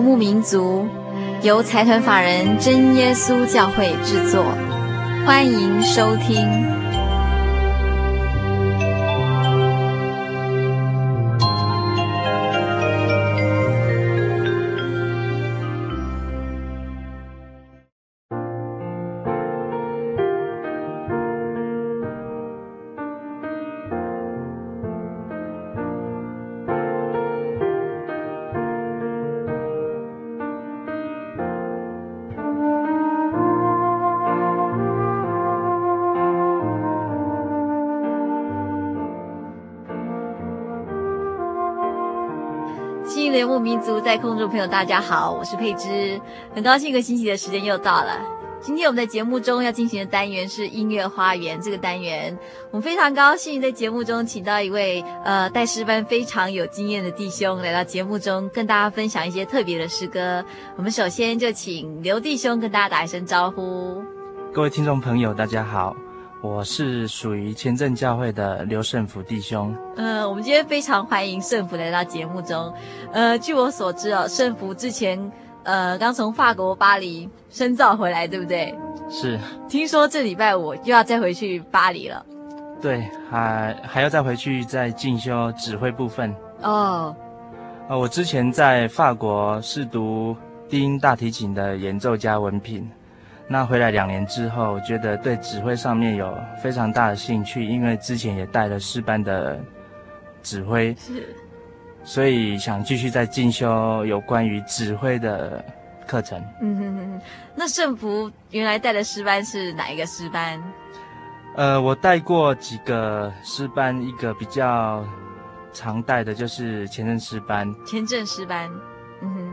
游牧民族，由财团法人真耶稣教会制作，欢迎收听。牧民族在空中朋友，大家好，我是佩芝，很高兴一个星期的时间又到了。今天我们在节目中要进行的单元是音乐花园这个单元，我们非常高兴在节目中请到一位呃带诗班非常有经验的弟兄来到节目中跟大家分享一些特别的诗歌。我们首先就请刘弟兄跟大家打一声招呼。各位听众朋友，大家好。我是属于前镇教会的刘胜福弟兄。呃，我们今天非常欢迎胜福来到节目中。呃，据我所知哦，胜福之前呃刚从法国巴黎深造回来，对不对？是。听说这礼拜五又要再回去巴黎了。对，还还要再回去再进修指挥部分。哦。呃，我之前在法国是读低音大提琴的演奏家文凭。那回来两年之后，觉得对指挥上面有非常大的兴趣，因为之前也带了师班的指挥，是，所以想继续再进修有关于指挥的课程。嗯哼哼，那胜福原来带的师班是哪一个师班？呃，我带过几个师班，一个比较常带的就是前镇诗班。前镇诗班，嗯哼，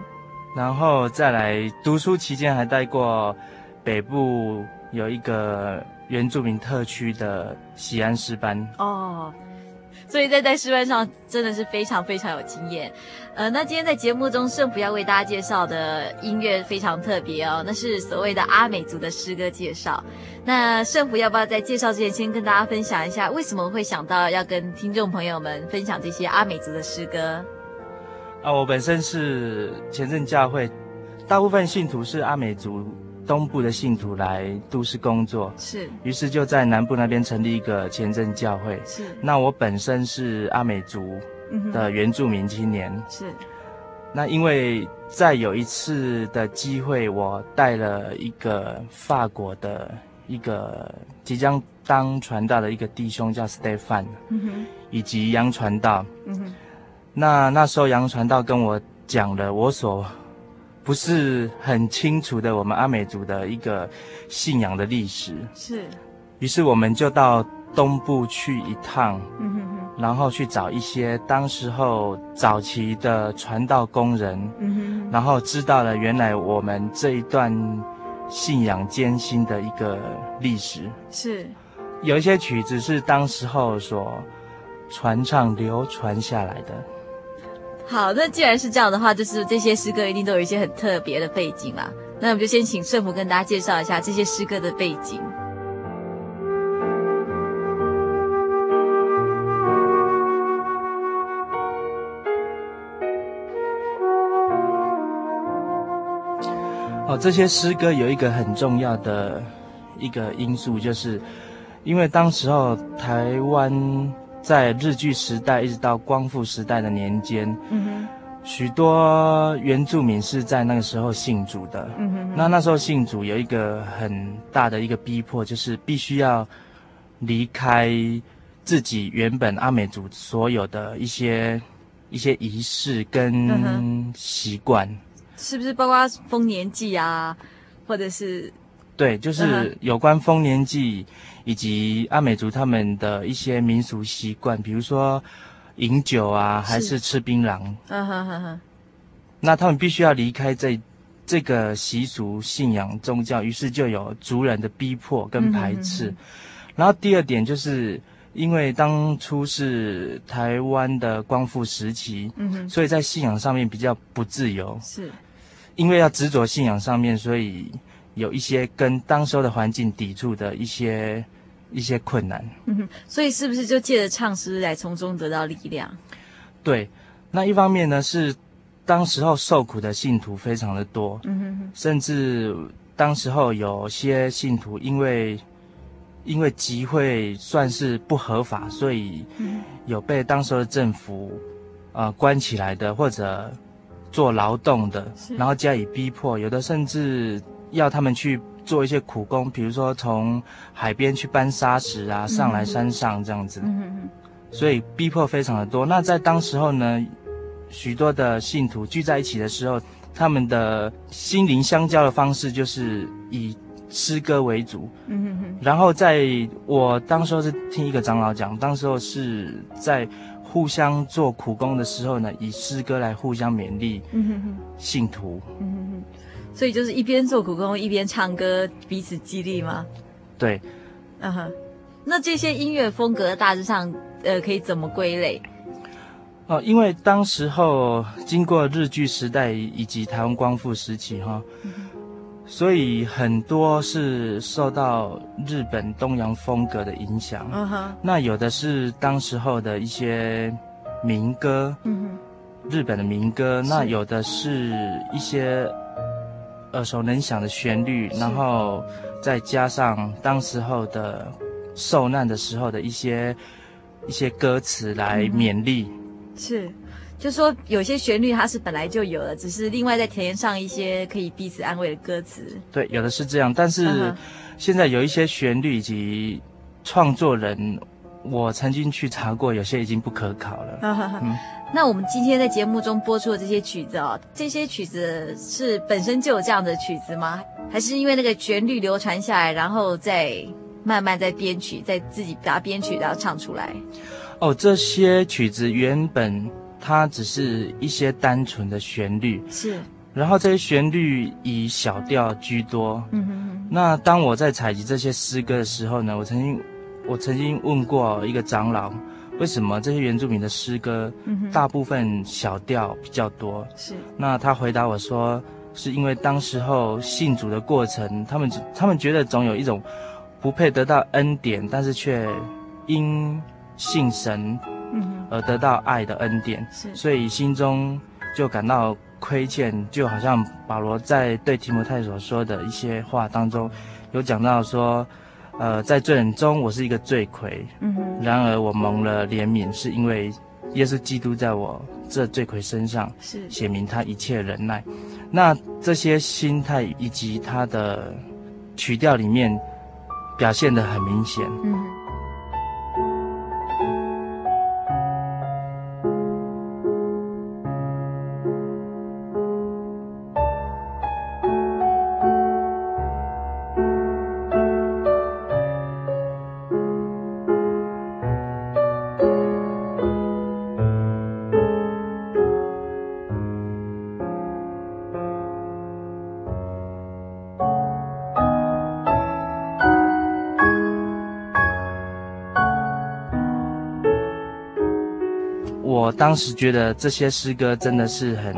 然后再来读书期间还带过。北部有一个原住民特区的喜安诗班哦，所以在在诗班上真的是非常非常有经验。呃，那今天在节目中，圣福要为大家介绍的音乐非常特别哦，那是所谓的阿美族的诗歌介绍。那圣福要不要在介绍之前，先跟大家分享一下，为什么会想到要跟听众朋友们分享这些阿美族的诗歌？啊，我本身是前任教会，大部分信徒是阿美族。东部的信徒来都市工作，是，于是就在南部那边成立一个前镇教会。是，那我本身是阿美族的原住民青年。嗯、是，那因为在有一次的机会，我带了一个法国的一个即将当传道的一个弟兄叫 Stephan，嗯哼，以及杨传道。嗯哼，那那时候杨传道跟我讲了我所。不是很清楚的，我们阿美族的一个信仰的历史。是，于是我们就到东部去一趟，嗯哼哼，然后去找一些当时候早期的传道工人，嗯哼，然后知道了原来我们这一段信仰艰辛的一个历史。是，有一些曲子是当时候所传唱流传下来的。好，那既然是这样的话，就是这些诗歌一定都有一些很特别的背景啦。那我们就先请胜福跟大家介绍一下这些诗歌的背景。哦，这些诗歌有一个很重要的一个因素，就是因为当时候台湾。在日据时代一直到光复时代的年间，嗯哼，许多原住民是在那个时候信主的。嗯哼哼。那那时候信主有一个很大的一个逼迫，就是必须要离开自己原本阿美族所有的一些一些仪式跟习惯。嗯、是不是包括丰年祭啊，或者是？对，就是有关丰年祭以及阿美族他们的一些民俗习惯，比如说饮酒啊，还是吃槟榔。嗯哼哼哼。那他们必须要离开这这个习俗、信仰、宗教，于是就有族人的逼迫跟排斥。嗯、哼哼然后第二点就是因为当初是台湾的光复时期，所以在信仰上面比较不自由。是，因为要执着信仰上面，所以。有一些跟当时候的环境抵触的一些一些困难，嗯哼，所以是不是就借着唱诗来从中得到力量？对，那一方面呢是当时候受苦的信徒非常的多，嗯哼哼，甚至当时候有些信徒因为因为集会算是不合法，所以有被当时候的政府呃关起来的，或者做劳动的，然后加以逼迫，有的甚至。要他们去做一些苦工，比如说从海边去搬沙石啊，上来山上这样子，嗯、所以逼迫非常的多。那在当时候呢，许多的信徒聚在一起的时候，他们的心灵相交的方式就是以诗歌为主。嗯、然后在我当时候是听一个长老讲，当时候是在互相做苦工的时候呢，以诗歌来互相勉励信徒。嗯所以就是一边做苦工一边唱歌，彼此激励吗？对，嗯哼。那这些音乐风格大致上，呃，可以怎么归类？哦，因为当时候经过日据时代以及台湾光复时期哈，嗯、所以很多是受到日本东洋风格的影响。那有的是当时候的一些民歌，日本的民歌。那有的是一些。耳熟能详的旋律，然后再加上当时候的受难的时候的一些一些歌词来勉励。嗯、是，就说有些旋律它是本来就有了，只是另外再填上一些可以彼此安慰的歌词。对，有的是这样，但是现在有一些旋律以及创作人，我曾经去查过，有些已经不可考了。嗯那我们今天在节目中播出的这些曲子哦，这些曲子是本身就有这样的曲子吗？还是因为那个旋律流传下来，然后再慢慢再编曲，再自己把它编曲，然后唱出来？哦，这些曲子原本它只是一些单纯的旋律，是。然后这些旋律以小调居多。嗯哼哼。那当我在采集这些诗歌的时候呢，我曾经我曾经问过一个长老。为什么这些原住民的诗歌，大部分小调比较多？是。那他回答我说，是因为当时候信主的过程，他们他们觉得总有一种不配得到恩典，但是却因信神而得到爱的恩典，是。所以心中就感到亏欠，就好像保罗在对提摩太所说的一些话当中，有讲到说。呃，在罪人中，我是一个罪魁。嗯哼。然而，我蒙了怜悯，是因为耶稣基督在我这罪魁身上是写明他一切忍耐。那这些心态以及他的曲调里面表现得很明显。嗯。当时觉得这些诗歌真的是很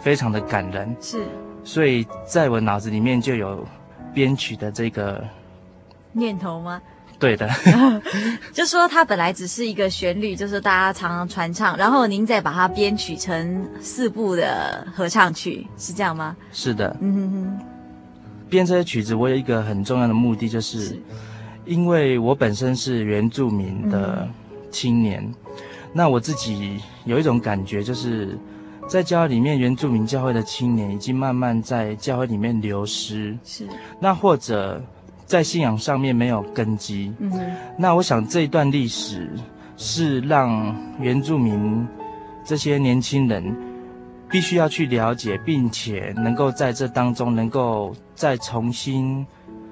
非常的感人，是，所以在我脑子里面就有编曲的这个念头吗？对的，就说它本来只是一个旋律，就是大家常常传唱，然后您再把它编曲成四部的合唱曲，是这样吗？是的，嗯哼哼。编这些曲子，我有一个很重要的目的，就是，是因为我本身是原住民的青年。嗯那我自己有一种感觉，就是在教会里面，原住民教会的青年已经慢慢在教会里面流失。是，那或者在信仰上面没有根基。嗯，那我想这一段历史是让原住民这些年轻人必须要去了解，并且能够在这当中能够再重新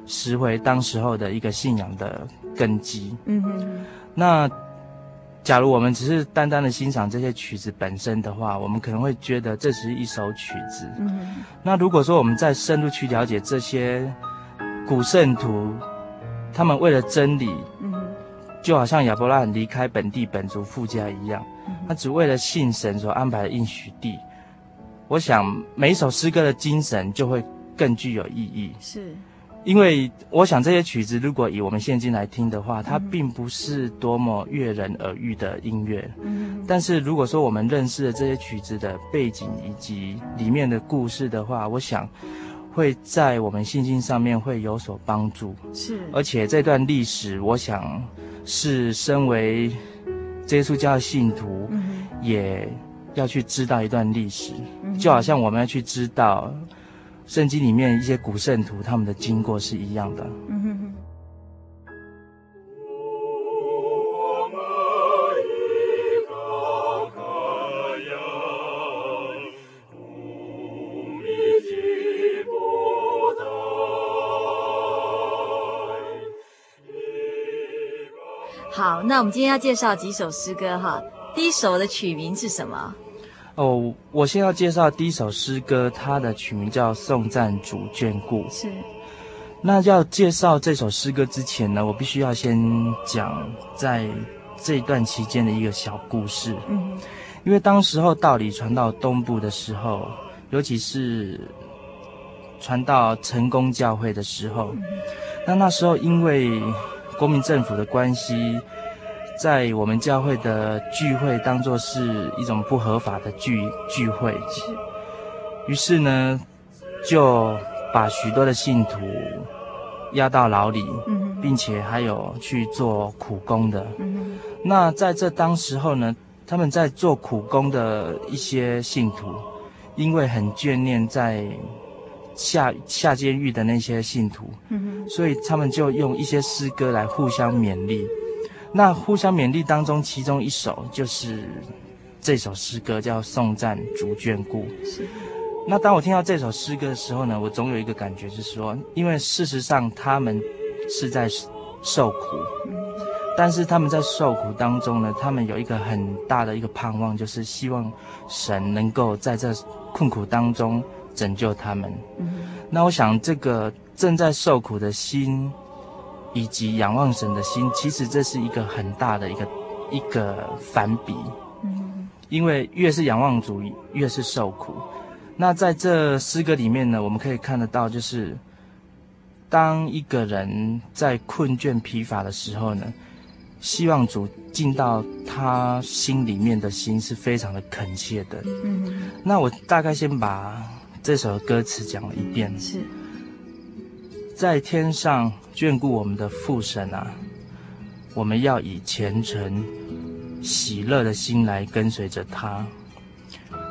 拾回当时候的一个信仰的根基。嗯哼，那。假如我们只是单单的欣赏这些曲子本身的话，我们可能会觉得这只是一首曲子。嗯，那如果说我们再深入去了解这些古圣徒，他们为了真理，嗯，就好像亚伯拉罕离开本地本族父家一样，他只为了信神所安排的应许地。我想每一首诗歌的精神就会更具有意义。是。因为我想这些曲子，如果以我们现今来听的话，它并不是多么悦人耳欲的音乐。嗯。但是如果说我们认识了这些曲子的背景以及里面的故事的话，我想会在我们信心上面会有所帮助。是。而且这段历史，我想是身为耶稣教的信徒，也要去知道一段历史，就好像我们要去知道。圣经里面一些古圣徒，他们的经过是一样的。嗯哼哼。好，那我们今天要介绍几首诗歌哈。第一首的曲名是什么？哦，我先要介绍第一首诗歌，它的曲名叫《颂赞主眷顾》。是。那要介绍这首诗歌之前呢，我必须要先讲在这一段期间的一个小故事。嗯。因为当时候道理传到东部的时候，尤其是传到成功教会的时候，嗯、那那时候因为国民政府的关系。在我们教会的聚会当做是一种不合法的聚聚会，是。于是呢，就把许多的信徒押到牢里，嗯，并且还有去做苦工的。嗯，那在这当时候呢，他们在做苦工的一些信徒，因为很眷念在下下监狱的那些信徒，嗯，所以他们就用一些诗歌来互相勉励。那互相勉励当中，其中一首就是这首诗歌，叫《颂赞主眷顾》。是。那当我听到这首诗歌的时候呢，我总有一个感觉，是说，因为事实上他们是在受苦，但是他们在受苦当中呢，他们有一个很大的一个盼望，就是希望神能够在这困苦当中拯救他们。嗯。那我想，这个正在受苦的心。以及仰望神的心，其实这是一个很大的一个一个反比。嗯，因为越是仰望主，越是受苦。那在这诗歌里面呢，我们可以看得到，就是当一个人在困倦疲乏的时候呢，希望主进到他心里面的心是非常的恳切的。嗯，那我大概先把这首歌词讲了一遍。是。在天上眷顾我们的父神啊，我们要以虔诚、喜乐的心来跟随着他。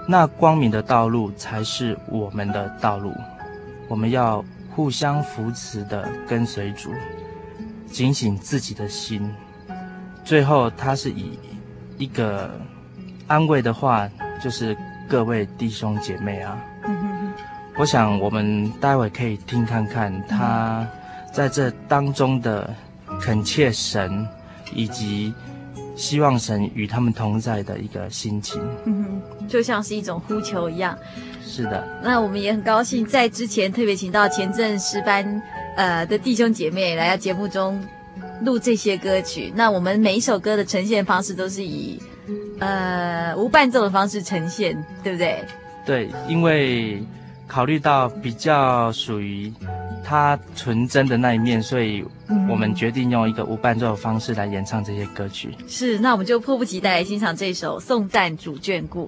那光明的道路才是我们的道路。我们要互相扶持的跟随主，警醒自己的心。最后，他是以一个安慰的话，就是各位弟兄姐妹啊。我想，我们待会可以听看看他在这当中的恳切神，以及希望神与他们同在的一个心情。嗯哼，就像是一种呼求一样。是的。那我们也很高兴，在之前特别请到前阵诗班呃的弟兄姐妹来到节目中录这些歌曲。那我们每一首歌的呈现方式都是以呃无伴奏的方式呈现，对不对？对，因为。考虑到比较属于他纯真的那一面，所以我们决定用一个无伴奏的方式来演唱这些歌曲。是，那我们就迫不及待来欣赏这首《送赞主眷顾》。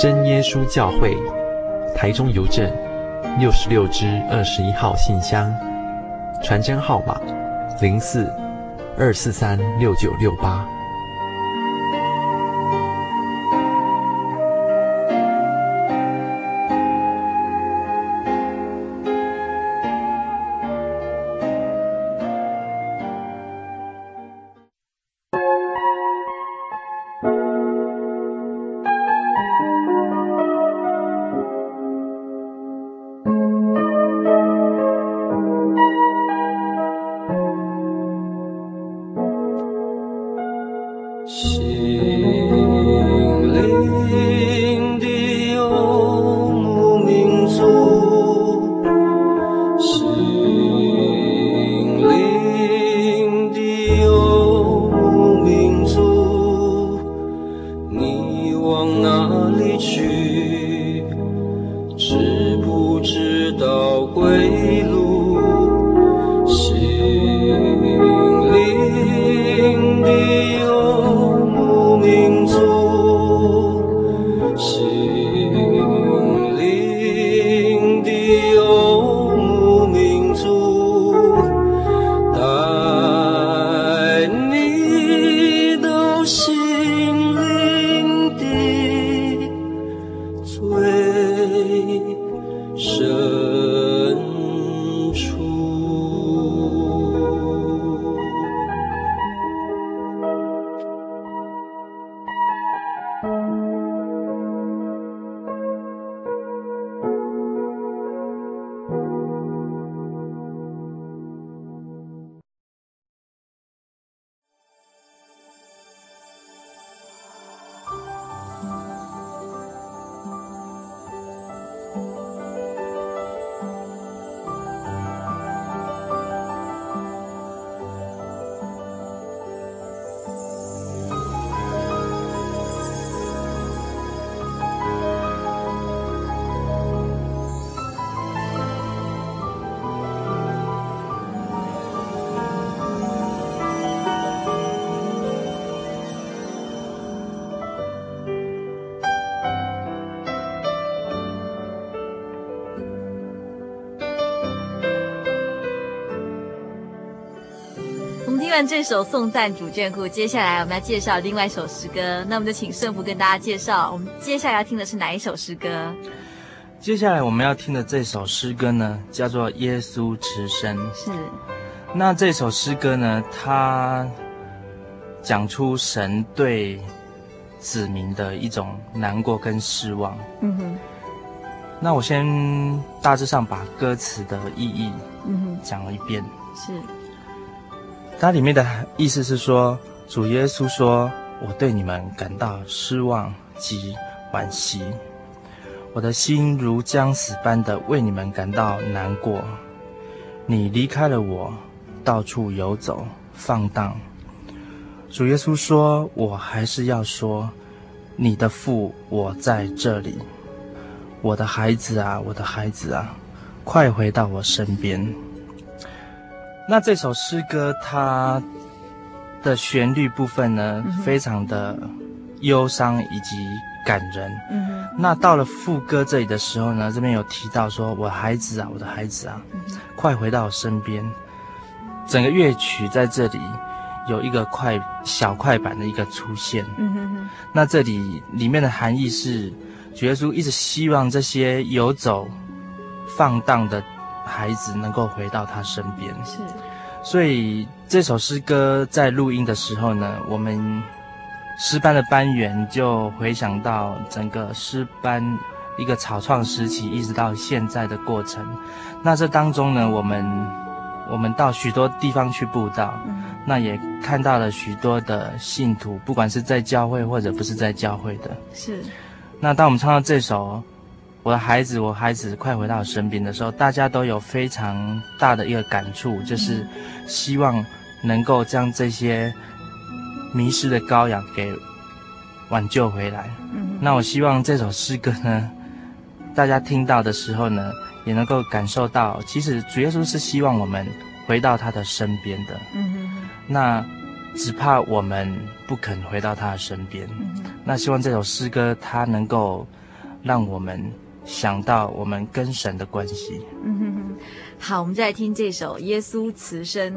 真耶稣教会，台中邮政六十六支二十一号信箱，传真号码零四二四三六九六八。这首送赞主眷顾，接下来我们要介绍另外一首诗歌，那我们就请圣福跟大家介绍，我们接下来要听的是哪一首诗歌？接下来我们要听的这首诗歌呢，叫做《耶稣迟生》。是。那这首诗歌呢，它讲出神对子民的一种难过跟失望。嗯哼。那我先大致上把歌词的意义，嗯哼，讲了一遍。是。它里面的意思是说，主耶稣说：“我对你们感到失望及惋惜，我的心如将死般的为你们感到难过。你离开了我，到处游走放荡。”主耶稣说：“我还是要说，你的父，我在这里，我的孩子啊，我的孩子啊，快回到我身边。”那这首诗歌它的旋律部分呢，嗯、非常的忧伤以及感人。嗯。那到了副歌这里的时候呢，这边有提到说：“我孩子啊，我的孩子啊，嗯、快回到我身边。”整个乐曲在这里有一个快小快板的一个出现。嗯哼哼。那这里里面的含义是，主耶稣一直希望这些游走放荡的孩子能够回到他身边。是。所以这首诗歌在录音的时候呢，我们诗班的班员就回想到整个诗班一个草创时期，一直到现在的过程。那这当中呢，我们我们到许多地方去布道，嗯，那也看到了许多的信徒，不管是在教会或者不是在教会的。是。那当我们唱到这首。我的孩子，我孩子，快回到我身边的时候，大家都有非常大的一个感触，就是希望能够将这些迷失的羔羊给挽救回来。嗯，那我希望这首诗歌呢，大家听到的时候呢，也能够感受到，其实主耶稣是希望我们回到他的身边的。嗯，那只怕我们不肯回到他的身边。嗯，那希望这首诗歌它能够让我们。想到我们跟神的关系。嗯哼哼，好，我们再来听这首《耶稣慈声》。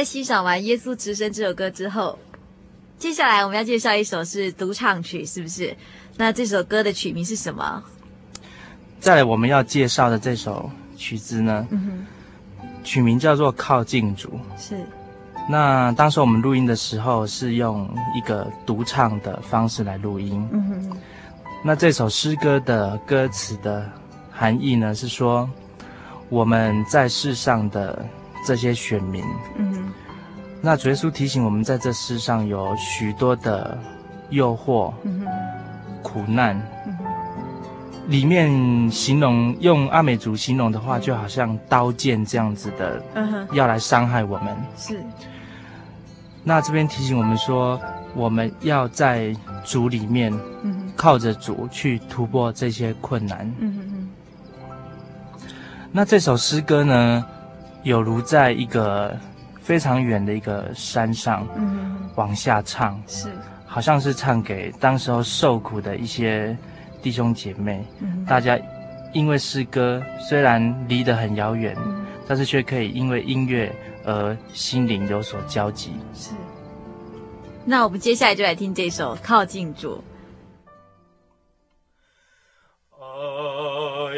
在欣赏完《耶稣之声》这首歌之后，接下来我们要介绍一首是独唱曲，是不是？那这首歌的曲名是什么？再来我们要介绍的这首曲子呢，嗯、曲名叫做《靠近主》。是。那当时我们录音的时候是用一个独唱的方式来录音。嗯哼。那这首诗歌的歌词的含义呢，是说我们在世上的这些选民。嗯。那主耶稣提醒我们，在这世上有许多的诱惑、嗯、苦难、嗯，里面形容用阿美族形容的话，就好像刀剑这样子的，要来伤害我们。是。那这边提醒我们说，我们要在主里面，靠着主去突破这些困难。那这首诗歌呢，有如在一个非常远的一个山上，往下唱，是，好像是唱给当时候受苦的一些弟兄姐妹。大家因为诗歌虽然离得很遥远，但是却可以因为音乐而心灵有所交集。是。那我们接下来就来听这首《靠近主》。呀，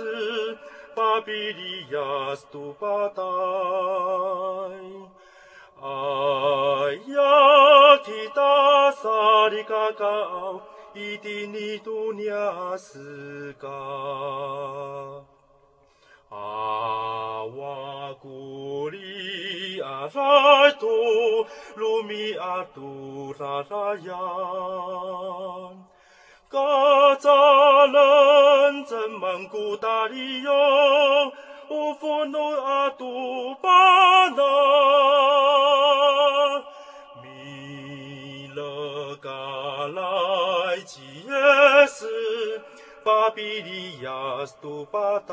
斯巴比利亚斯杜巴代，哎呀，提达萨里嘎高，伊迪尼杜尼亚斯嘎，阿瓦古里阿塞杜。鲁米阿杜拉拉亚，嘎扎伦真蒙古达里哟，乌夫诺阿杜巴纳，米勒嘎莱基耶斯，巴比利亚斯杜巴代。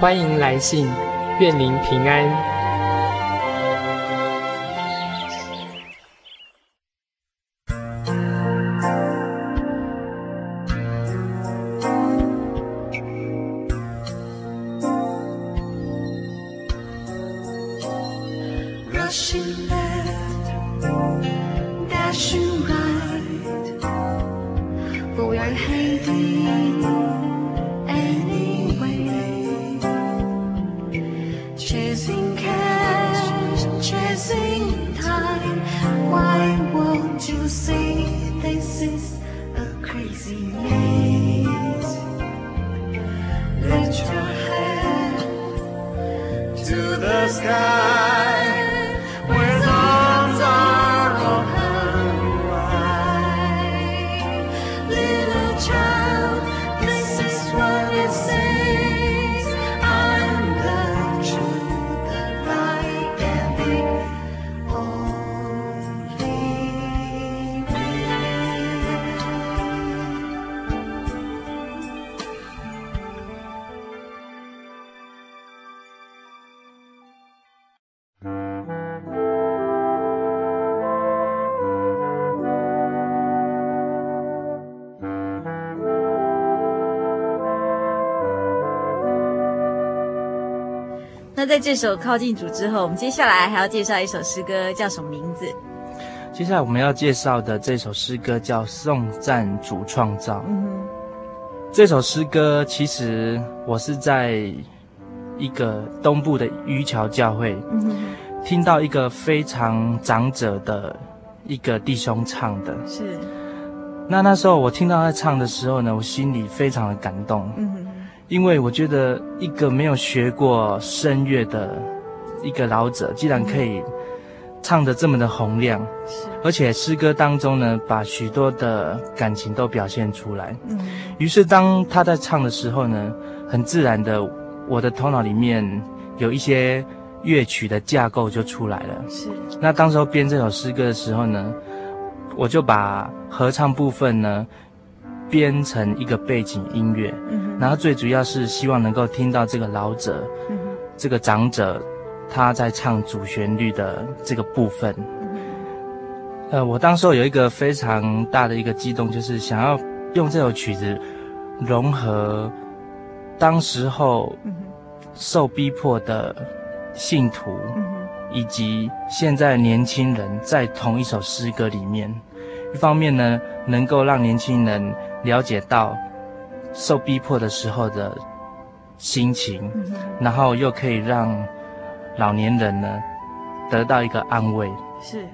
欢迎来信，愿您平安。在这首靠近主之后，我们接下来还要介绍一首诗歌，叫什么名字？接下来我们要介绍的这首诗歌叫《颂赞主创造》。嗯，这首诗歌其实我是在一个东部的渔桥教会，嗯，听到一个非常长者的一个弟兄唱的。是。那那时候我听到他唱的时候呢，我心里非常的感动。嗯。因为我觉得一个没有学过声乐的一个老者，既然可以唱得这么的洪亮，而且诗歌当中呢，把许多的感情都表现出来。嗯，于是当他在唱的时候呢，很自然的，我的头脑里面有一些乐曲的架构就出来了。是，那当时候编这首诗歌的时候呢，我就把合唱部分呢编成一个背景音乐，嗯，然后最主要是希望能够听到这个老者，嗯，这个长者。他在唱主旋律的这个部分，呃，我当时候有一个非常大的一个激动，就是想要用这首曲子融合当时候受逼迫的信徒，以及现在年轻人在同一首诗歌里面。一方面呢，能够让年轻人了解到受逼迫的时候的心情，然后又可以让。老年人呢，得到一个安慰。是，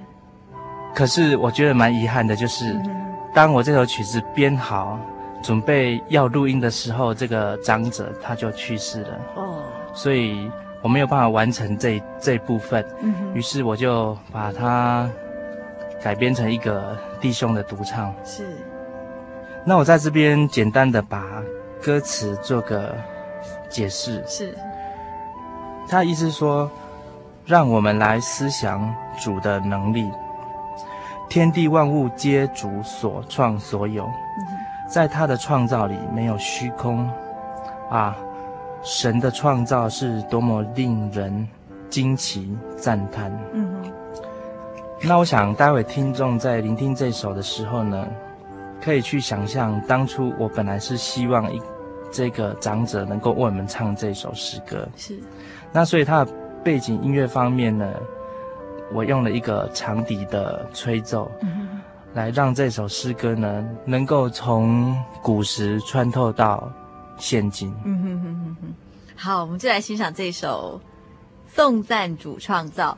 可是我觉得蛮遗憾的，就是、嗯、当我这首曲子编好，准备要录音的时候，这个长者他就去世了。哦，所以我没有办法完成这这部分。嗯，于是我就把它改编成一个弟兄的独唱。是，那我在这边简单的把歌词做个解释。是。他意思是说，让我们来思想主的能力。天地万物皆主所创所有，在他的创造里没有虚空。啊，神的创造是多么令人惊奇赞叹。嗯哼。那我想，待会听众在聆听这首的时候呢，可以去想象，当初我本来是希望一这个长者能够为我们唱这首诗歌。是。那所以它的背景音乐方面呢，我用了一个长笛的吹奏，嗯，来让这首诗歌呢能够从古时穿透到现今。嗯哼哼哼哼。好，我们就来欣赏这首颂赞主创造。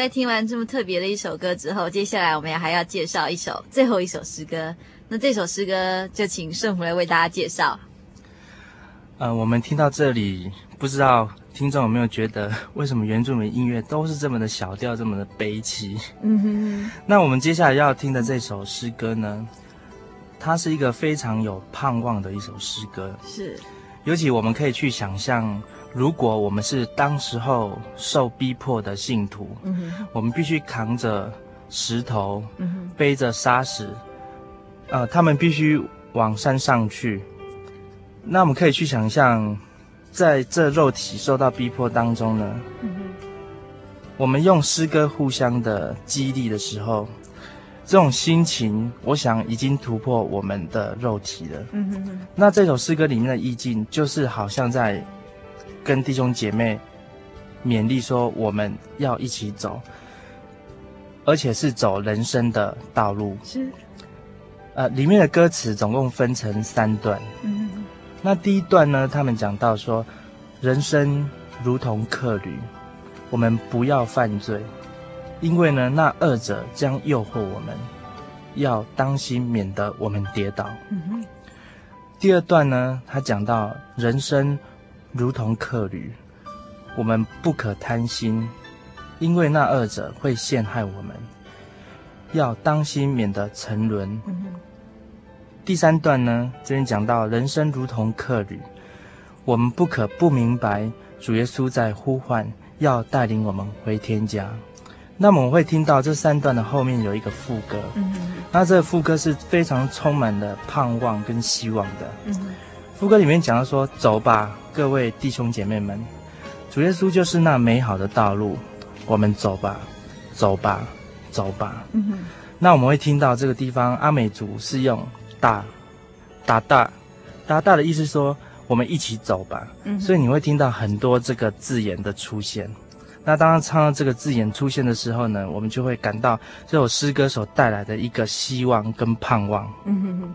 在听完这么特别的一首歌之后，接下来我们也还要介绍一首最后一首诗歌。那这首诗歌就请顺福来为大家介绍。呃，我们听到这里，不知道听众有没有觉得，为什么原住民音乐都是这么的小调，这么的悲凄？嗯哼。那我们接下来要听的这首诗歌呢，它是一个非常有盼望的一首诗歌。是。尤其我们可以去想象，如果我们是当时候受逼迫的信徒，嗯，我们必须扛着石头，嗯，背着沙石，呃，他们必须往山上去。那我们可以去想象，在这肉体受到逼迫当中呢，嗯，我们用诗歌互相的激励的时候。这种心情，我想已经突破我们的肉体了。嗯哼哼。那这首诗歌里面的意境，就是好像在跟弟兄姐妹勉励说，我们要一起走，而且是走人生的道路。是。呃，里面的歌词总共分成三段。嗯。那第一段呢，他们讲到说，人生如同客旅，我们不要犯罪。因为呢，那二者将诱惑我们，要当心，免得我们跌倒。嗯哼。第二段呢，他讲到人生如同客旅，我们不可贪心，因为那二者会陷害我们，要当心，免得沉沦。嗯。第三段呢，这边讲到人生如同客旅，我们不可不明白主耶稣在呼唤，要带领我们回天家。那么我们会听到这三段的后面有一个副歌，嗯，那这个副歌是非常充满了盼望跟希望的。副歌里面讲到说：“走吧，各位弟兄姐妹们，主耶稣就是那美好的道路，我们走吧，走吧，走吧。”嗯哼，那我们会听到这个地方阿美族是用大大大大大的意思说我们一起走吧。嗯，所以你会听到很多这个字眼的出现。那当他唱到这个字眼出现的时候呢，我们就会感到这首诗歌所带来的一个希望跟盼望。嗯哼哼，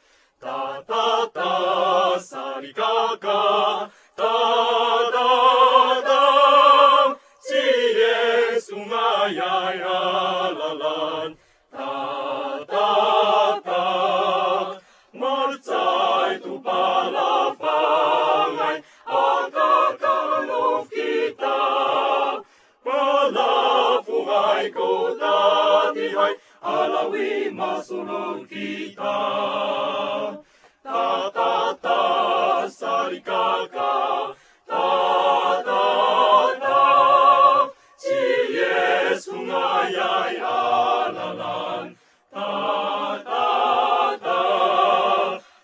タタタサリカカタタタシエスマヤヤ solo kita ta ta ta sarikaka. Ta ta ta. Si yesu la ta ta ta.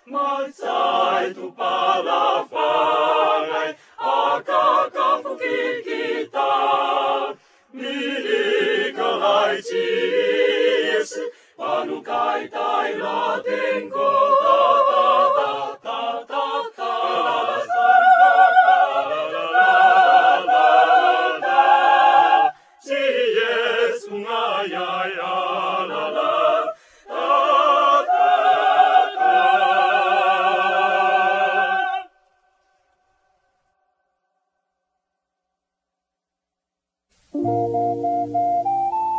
Malsai tu palafangai akaka fuki kita mi ikalai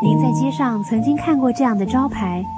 您在街上曾经看过这样的招牌“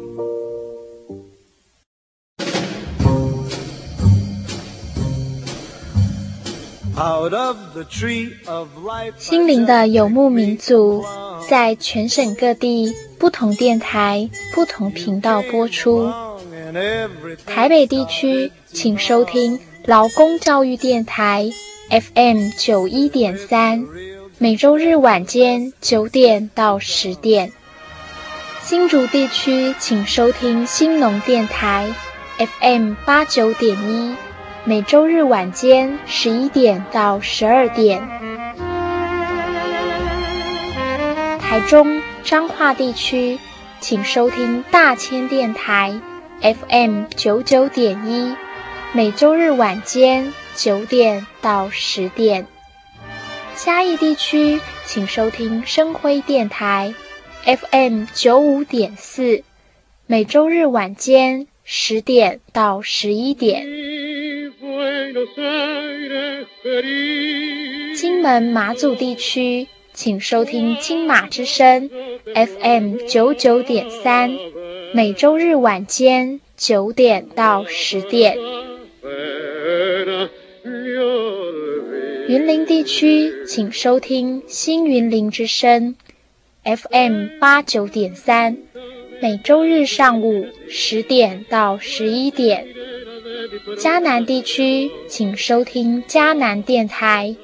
心灵的游牧民族，在全省各地不同电台、不同频道播出。台北地区，请收听劳工教育电台 FM 九一点三，每周日晚间九点到十点。新竹地区请收听新农电台 FM 八九点一，每周日晚间十一点到十二点。台中彰化地区请收听大千电台 FM 九九点一，每周日晚间九点到十点。嘉义地区请收听生辉电台。FM 九五点四，每周日晚间十点到十一点。金门马祖地区，请收听金马之声，FM 九九点三，每周日晚间九点到十点。云林地区，请收听新云林之声。FM 八九点三，每周日上午十点到十一点。嘉南地区，请收听嘉南电台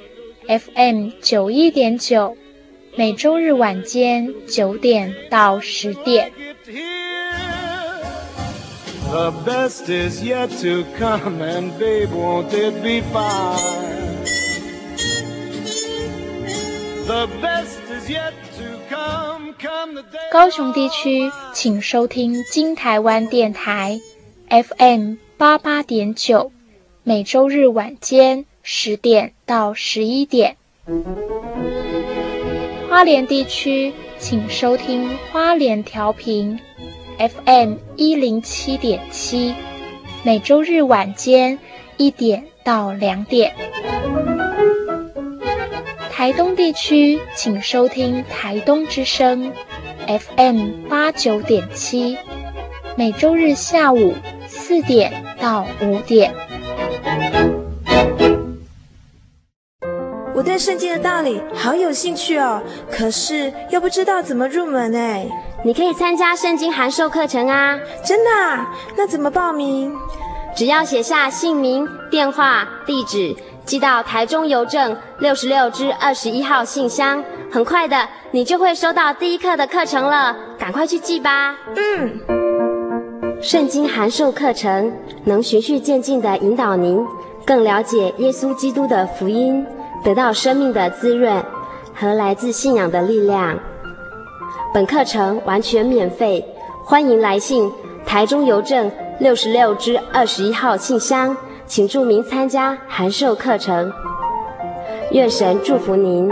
FM 九一点九，每周日晚间九点到十点。高雄地区，请收听金台湾电台 FM 八八点九，每周日晚间十点到十一点。花莲地区，请收听花莲调频 FM 一零七点七，每周日晚间一点到两点。台东地区，请收听台东之声，FM 八九点七，每周日下午四点到五点。我对圣经的道理好有兴趣哦，可是又不知道怎么入门哎。你可以参加圣经函授课程啊！真的啊？那怎么报名？只要写下姓名、电话、地址。寄到台中邮政六十六至二十一号信箱，很快的，你就会收到第一课的课程了。赶快去寄吧。嗯，圣经函授课程能循序渐进地引导您更了解耶稣基督的福音，得到生命的滋润和来自信仰的力量。本课程完全免费，欢迎来信台中邮政六十六支二十一号信箱。请注明参加函授课程，愿神祝福您。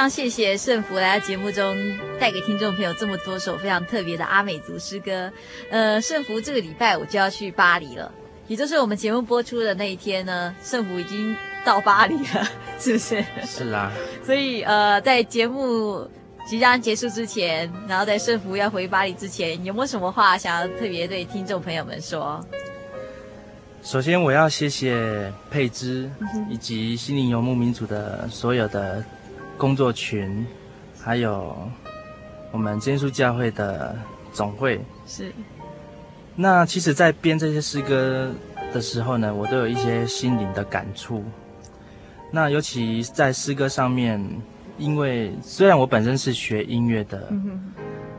常谢谢圣福来到节目中，带给听众朋友这么多首非常特别的阿美族诗歌。呃，圣福这个礼拜我就要去巴黎了，也就是我们节目播出的那一天呢，圣福已经到巴黎了，是不是？是啊。所以呃，在节目即将结束之前，然后在圣福要回巴黎之前，有没有什么话想要特别对听众朋友们说？首先，我要谢谢佩芝以及心灵游牧民族的所有的。工作群，还有我们真耶稣教会的总会。是。那其实，在编这些诗歌的时候呢，我都有一些心灵的感触。那尤其在诗歌上面，因为虽然我本身是学音乐的，嗯，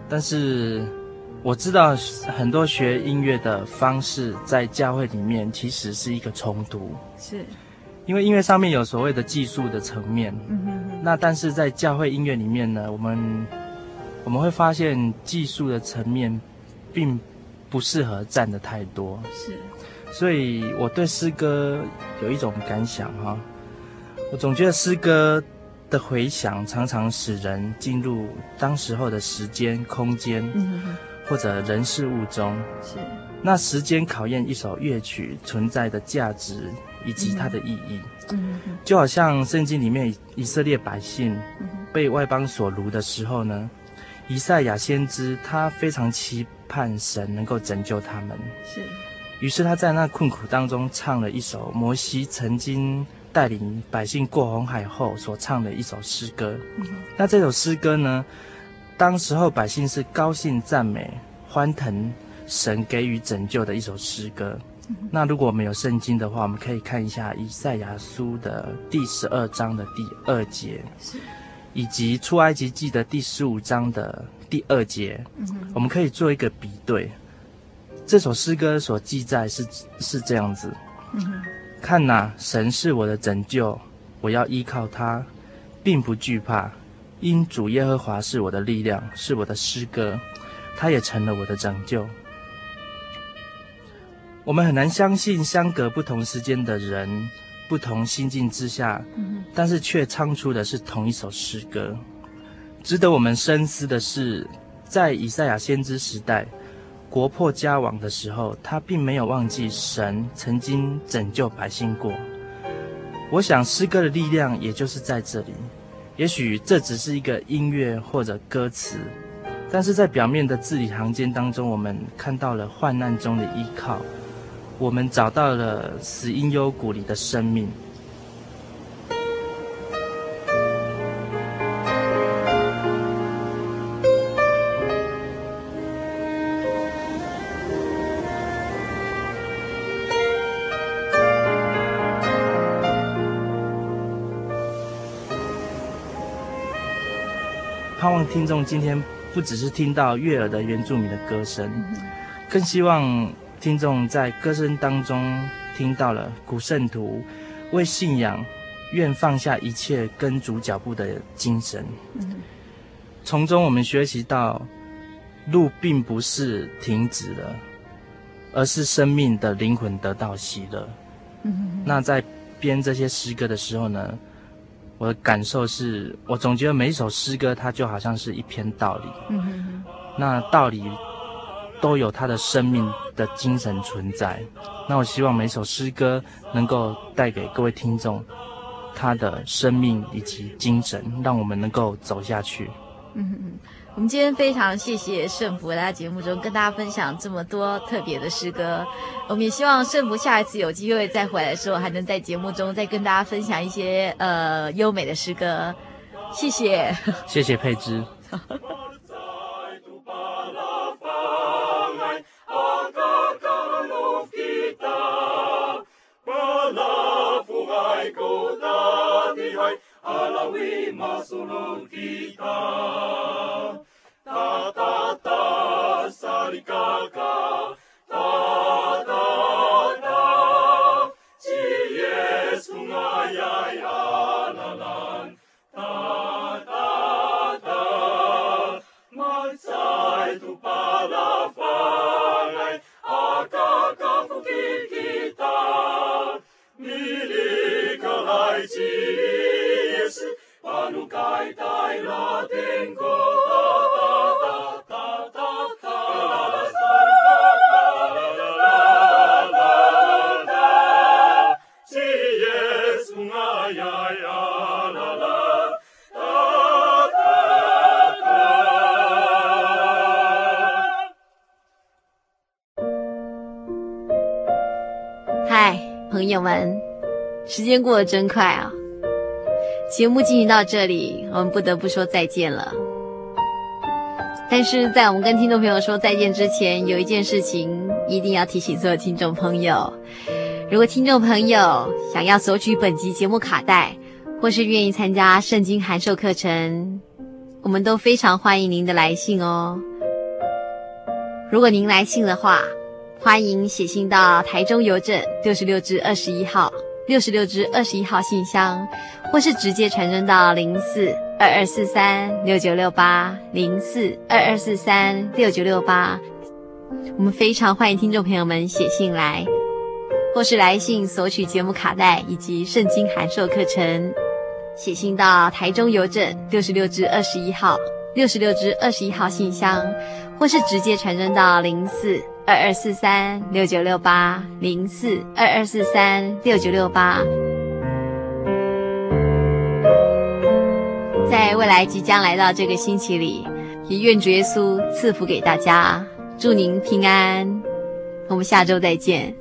但是我知道很多学音乐的方式在教会里面其实是一个冲突，是，因为音乐上面有所谓的技术的层面，嗯哼，那但是在教会音乐里面呢，我们我们会发现技术的层面并不适合占的太多，是，所以我对诗歌有一种感想哈。我总觉得诗歌的回响常常使人进入当时候的时间、空间，嗯或者人事物中。是。那时间考验一首乐曲存在的价值以及它的意义。嗯。就好像圣经里面以色列百姓被外邦所掳的时候呢，以赛亚先知他非常期盼神能够拯救他们。是。于是他在那困苦当中唱了一首摩西曾经。带领百姓过红海后所唱的一首诗歌，嗯，那这首诗歌呢，当时候百姓是高兴赞美、欢腾神给予拯救的一首诗歌，嗯。那如果我们有圣经的话，我们可以看一下以赛亚书的第十二章的第二节，以及出埃及记的第十五章的第二节，嗯，我们可以做一个比对。这首诗歌所记载是是这样子。嗯看呐、啊，神是我的拯救，我要依靠他，并不惧怕，因主耶和华是我的力量，是我的诗歌，他也成了我的拯救。我们很难相信，相隔不同时间的人，不同心境之下，但是却唱出的是同一首诗歌。值得我们深思的是，在以赛亚先知时代。国破家亡的时候，他并没有忘记神曾经拯救百姓过。我想诗歌的力量也就是在这里。也许这只是一个音乐或者歌词，但是在表面的字里行间当中，我们看到了患难中的依靠，我们找到了死因幽谷里的生命。盼望听众今天不只是听到悦耳的原住民的歌声，更希望听众在歌声当中听到了古圣徒为信仰愿放下一切跟主脚步的精神。从中我们学习到，路并不是停止了，而是生命的灵魂得到喜乐。那在编这些诗歌的时候呢，我的感受是，我总觉得每一首诗歌，它就好像是一篇道理。那道理都有他的生命的精神存在。那我希望每首诗歌能够带给各位听众，他的生命以及精神，让我们能够走下去。嗯。我们今天非常谢谢圣福来到节目中跟大家分享这么多特别的诗歌。我们也希望圣福下一次有机会再回来的时候，还能在节目中再跟大家分享一些呃优美的诗歌。谢谢，谢谢佩芝。Lord. 间过得真快啊！节目进行到这里，我们不得不说再见了。但是在我们跟听众朋友说再见之前，有一件事情一定要提醒所有听众朋友：如果听众朋友想要索取本集节目卡带，或是愿意参加圣经函授课程，我们都非常欢迎您的来信哦。如果您来信的话，欢迎写信到台中邮政六十六至二十一号六十六支二十一号信箱，或是直接传真到零四。二二四三六九六八零四二二四三六九六八，我们非常欢迎听众朋友们写信来，或是来信索取节目卡带以及圣经函授课程。写信到台中邮政六十六支二十一号六十六支二十一号信箱，或是直接传真到零四二二四三六九六八零四二二四三六九六八。在未来即将来到这个星期里，也愿主耶稣赐福给大家，祝您平安。我们下周再见。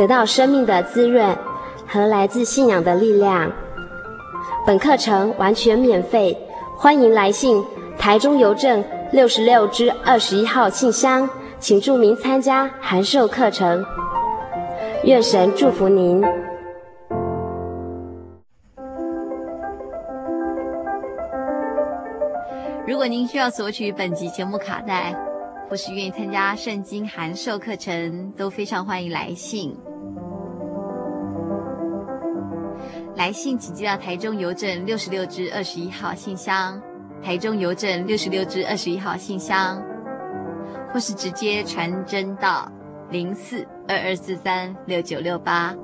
得到生命的滋润和来自信仰的力量。本课程完全免费，欢迎来信台中邮政六十六支二十一号信箱，请注明参加函授课程。愿神祝福您。如果您需要索取本集节目卡带，或是愿意参加圣经函授课程，都非常欢迎来信。来信请寄到台中邮政六十六支二十一号信箱，台中邮政六十六支二十一号信箱，或是直接传真到零四二二四三六九六八，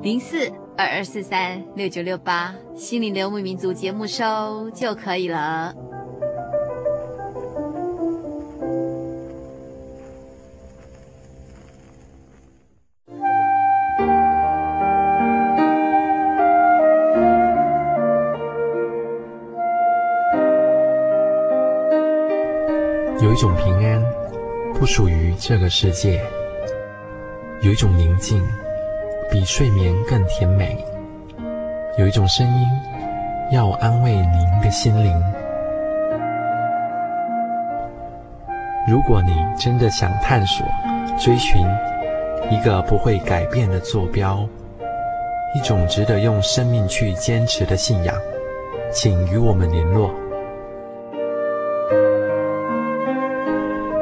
零四二二四三六九六八，心灵流牧民族节目收就可以了。一种平安，不属于这个世界；有一种宁静，比睡眠更甜美；有一种声音，要安慰您的心灵。如果你真的想探索、追寻一个不会改变的坐标，一种值得用生命去坚持的信仰，请与我们联络。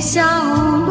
在这异乡的小路。